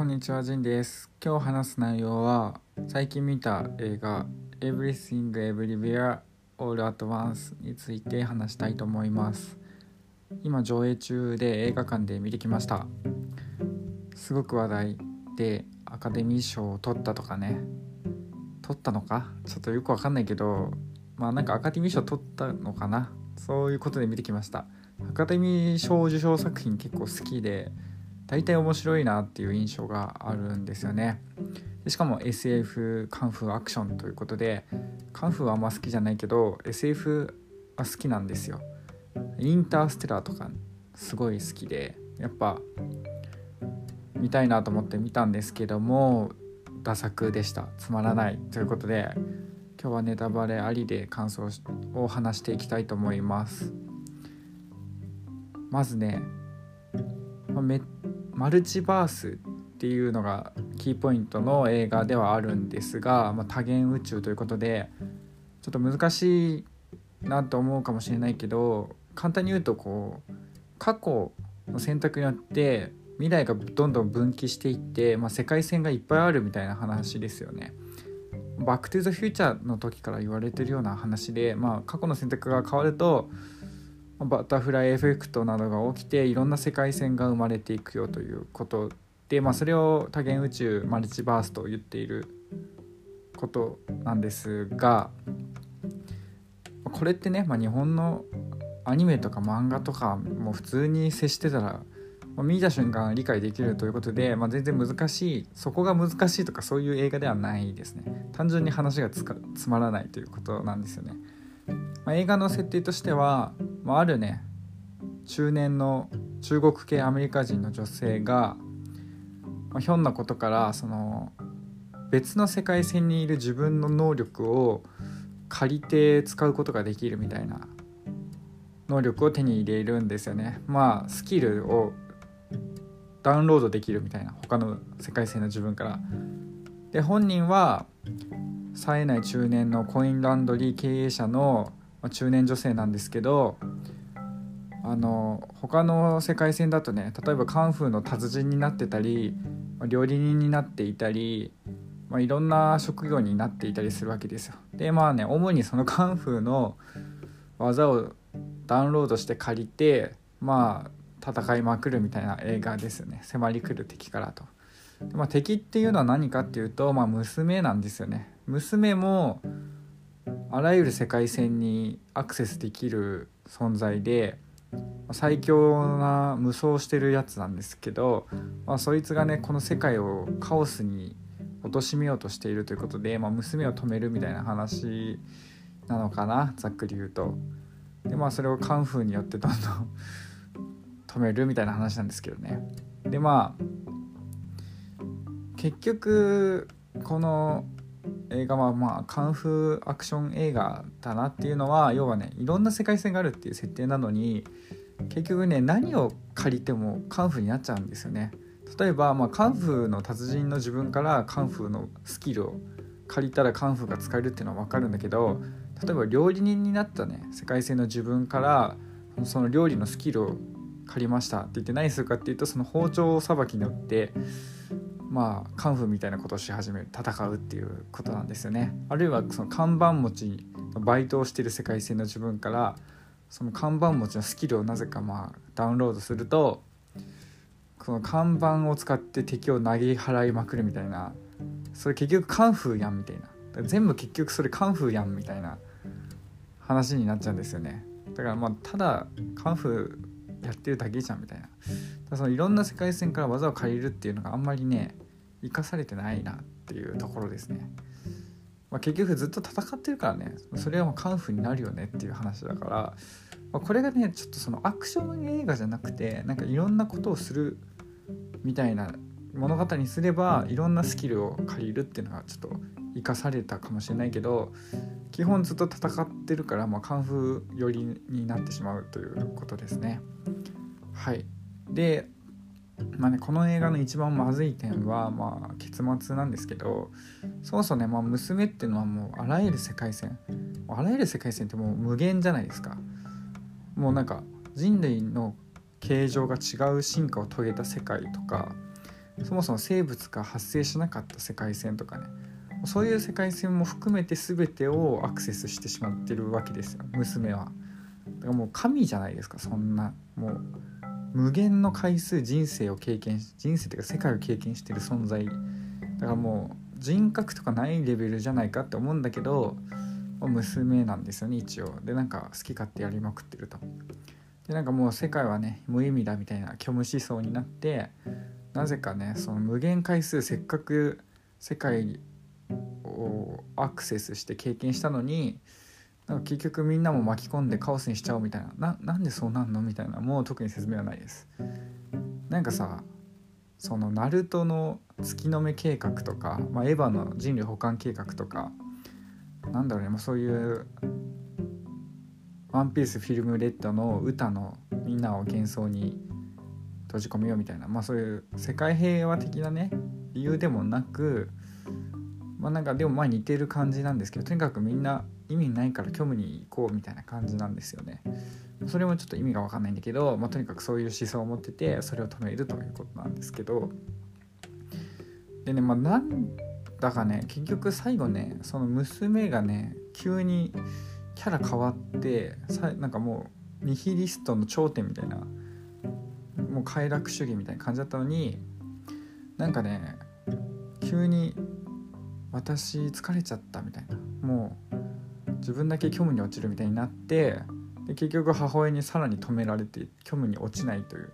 こんにちは、ジンです。今日話す内容は最近見た映画 Everything Everywhere All at Once について話したいと思います。今上映中で映画館で見てきました。すごく話題でアカデミー賞を取ったとかね。取ったのか？ちょっとよくわかんないけど、まあなんかアカデミー賞取ったのかな？そういうことで見てきました。アカデミー賞受賞作品結構好きで大体面白いなっていう印象があるんですよね。でしかも SF カンフーアクションということでカンフーはあんま好きじゃないけど SF は好きなんですよ。インターステラーとかすごい好きでやっぱ見たいなと思って見たんですけどもダ作でした。つまらないということで今日はネタバレありで感想を話していきたいと思います。まずねめマルチバースっていうのがキーポイントの映画ではあるんですが、まあ、多元宇宙ということでちょっと難しいなと思うかもしれないけど簡単に言うとこう過去の選択によって未来がどんどん分岐していって、まあ、世界線がいっぱいあるみたいな話ですよね。バック・トゥ・ザ・フューチャーの時から言われてるような話で、まあ、過去の選択が変わるとバタフライエフェクトなどが起きていろんな世界線が生まれていくよということで、まあ、それを多元宇宙マルチバースと言っていることなんですがこれってね、まあ、日本のアニメとか漫画とかも普通に接してたら、まあ、見た瞬間理解できるということで、まあ、全然難しいそこが難しいとかそういう映画ではないですね単純に話がつかつまらないということなんですよね。まあ、映画の設定としては、まあ、あるね中年の中国系アメリカ人の女性が、まあ、ひょんなことからその別の世界線にいる自分の能力を借りて使うことができるみたいな能力を手に入れるんですよね。まあスキルをダウンロードできるみたいな他の世界線の自分から。で本人は冴えない中年のコインランドリー経営者のま中年女性なんですけどあの他の世界線だとね例えばカンフーの達人になってたり料理人になっていたり、まあ、いろんな職業になっていたりするわけですよ。でまあね主にそのカンフーの技をダウンロードして借りてまあ戦いまくるみたいな映画ですよね迫り来る敵からと。でまあ、敵っていうのは何かっていうと、まあ、娘なんですよね。娘もあらゆる世界線にアクセスできる存在で最強な無双してるやつなんですけど、まあ、そいつがねこの世界をカオスに貶めようとしているということで、まあ、娘を止めるみたいな話なのかなざっくり言うと。でまあそれをカンフーによってどんどん止めるみたいな話なんですけどね。でまあ結局この映画はまあカンフーアクション映画だなっていうのは要はねいろんな世界線があるっていう設定なのに結局ね何を借りてもカンフーになっちゃうんですよね。例えば、まあ、カンフーの達人の自分からカンフーのスキルを借りたらカンフーが使えるっていうのは分かるんだけど例えば料理人になったね世界線の自分からその料理のスキルを借りましたって言って何するかっていうとその包丁さばきによってまあカンフーみたいなことをし始める戦うっていうことなんですよね。あるいはその看板持ちのバイトをしてる世界線の自分からその看板持ちのスキルをなぜかまあダウンロードするとこの看板を使って敵を投げ払いまくるみたいなそれ結局カンフーやんみたいな。全部結局それカンフーやんみたいな話になっちゃうんですよね。だからまあただカンフーやってるだけじゃんみたいな。だそのいろんな世界線から技を借りるっていうのがあんまりね生かされてないなっていうところですね、まあ、結局ずっと戦ってるからね。それはもうカンフーになるよねっていう話だから、まあ、これがねちょっとそのアクション映画じゃなくてなんかいろんなことをするみたいな物語にすればいろんなスキルを借りるっていうのがちょっと生かされたかもしれないけど基本ずっと戦ってるから、まあ、カンフー寄りになってしまうということですね。はい。で、まあね、この映画の一番まずい点は、まあ、結末なんですけどそもそもね、まあ、娘っていうのはもうあらゆる世界線あらゆる世界線ってもう無限じゃないですか。もうなんか人類の形状が違う進化を遂げた世界とかそもそも生物が発生しなかった世界線とかねそういう世界線も含めて全てをアクセスしてしまってるわけですよ娘は。だからもう神じゃないですかそんなもう無限の回数人生を経験し人生というか世界を経験してる存在。だからもう人格とかないレベルじゃないかって思うんだけど娘なんですよね一応。でなんか好き勝手やりまくってると。でなんかもう世界はね無意味だみたいな虚無思想になってなぜかねその無限回数せっかく世界をアクセスして経験したのになんか結局みんなも巻き込んでカオスにしちゃおうみたいな。ななんでそうなんのみたいなもう特に説明はないです。なんかさそのナルトの月の目計画とか、まあ、エヴァの人類保管計画とかなんだろうね、まあ、そういう「ワンピースフィルムレッドの歌のみんなを幻想に閉じ込めようみたいな、まあ、そういう世界平和的なね理由でもなくまあなんかでもまあ似てる感じなんですけどとにかくみんな意味ないから虚無に行こうみたいな感じなんですよね。それもちょっと意味が分かんないんだけど、まあ、とにかくそういう思想を持っててそれを止めるということなんですけど。でねまあなんだかね結局最後ねその娘がね急にキャラ変わってさなんかもうニヒリストの頂点みたいなもう快楽主義みたいな感じだったのになんかね急に私疲れちゃったみたいな。もう自分だけ虚無に落ちるみたいになってで結局母親にさらに止められて虚無に落ちないという。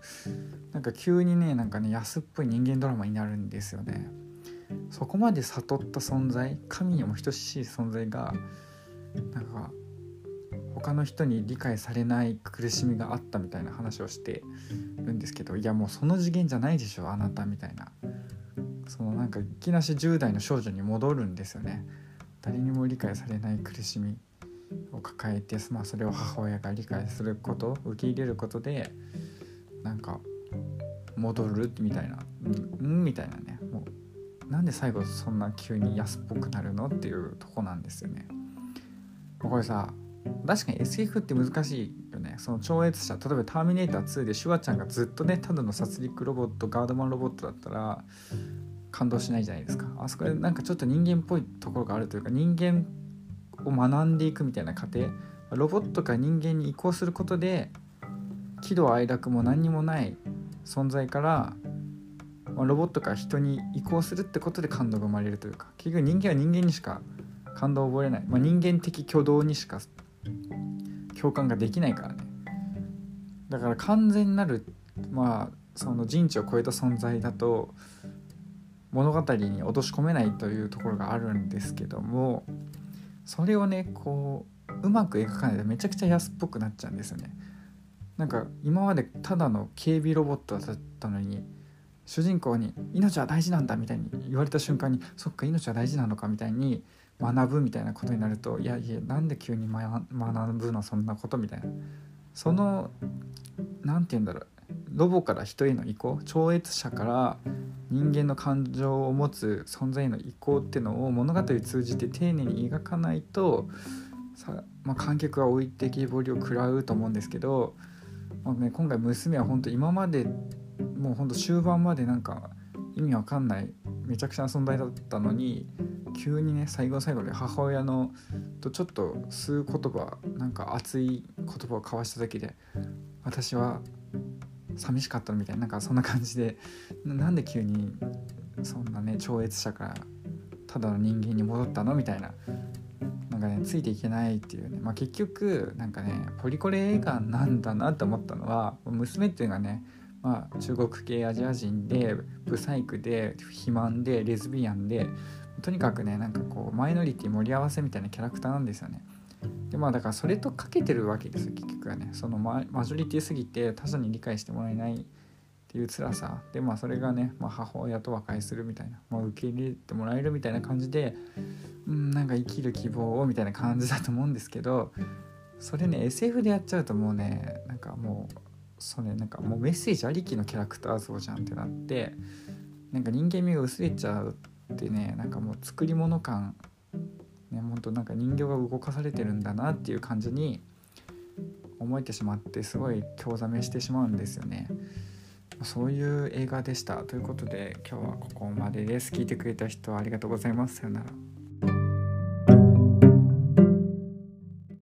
なんか急にねなんかね安っぽい人間ドラマになるんですよね。そこまで悟った存在神にも等しい存在がなんか他の人に理解されない苦しみがあったみたいな話をしてるんですけどいやもうその次元じゃないでしょあなたみたいな。そのなんかいきなし10代の少女に戻るんですよね。誰にも理解されない苦しみを抱えて、まあ、それを母親が理解すること受け入れることでなんか戻るみたいなうんみたいなね。もうなんで最後そんな急に安っぽくなるのっていうとこなんですよね。これさ確かに SF って難しいよね。その超越者例えば「ターミネーター2」でシュワちゃんがずっとねただの殺戮ロボットガードマンロボットだったら感動しないじゃないですか。あそこでなんかちょっと人間っぽいところがあるというか人間を学んでいくみたいな過程。ロボットが人間に移行することで喜怒哀楽も何にもない存在からロボットから人に移行するってことで感動が生まれるというか結局人間は人間にしか感動を覚えれない、まあ、人間的挙動にしか共感ができないからね。だから完全なるまあその人知を超えた存在だと物語に落とし込めないというところがあるんですけどもそれをねこううまく描かないとめちゃくちゃ安っぽくなっちゃうんですよね。なんか今までただの警備ロボットだったのに主人公に「命は大事なんだ」みたいに言われた瞬間に「そっか命は大事なのか」みたいに学ぶみたいなことになると「いやいやなんで急に学ぶのそんなこと」みたいな。その何て言うんだろう。ロボから人への移行超越者から人間の感情を持つ存在への移行っていうのを物語を通じて丁寧に描かないとさ、まあ、観客は置いてきぼりを食らうと思うんですけど、まあね、今回娘は本当今までもうほんと終盤までなんか意味わかんないめちゃくちゃな存在だったのに急にね最後最後で母親のとちょっと数言葉なんか熱い言葉を交わしただけで私は寂しかったみたいななんかそんな感じでなんで急にそんなね超越者からただの人間に戻ったのみたいななんかねついていけないっていうね、まあ、結局なんかねポリコレ映画なんだなって思ったのは娘っていうのはねまあ、中国系アジア人でブサイクで肥満でレズビアンでとにかくねなんかこうマイノリティ盛り合わせみたいなキャラクターなんですよね。でまあだからそれとかけてるわけですよ結局はね。そのマジョリティすぎて他者に理解してもらえないっていう辛さ。でまあそれがね、まあ、母親と和解するみたいな、まあ、受け入れてもらえるみたいな感じでうんなんか生きる希望をみたいな感じだと思うんですけどそれね SF でやっちゃうともうねなんかもうそれなんかもうメッセージありきのキャラクター像じゃんってなってなんか人間味が薄れちゃうってねなんかもう作り物感ねほんとなんか人形が動かされてるんだなっていう感じに思えてしまってすごい興ざめしてしまうんですよね。そういう映画でした。ということで今日はここまでです。聞いてくれた人ありがとうございます。さよなら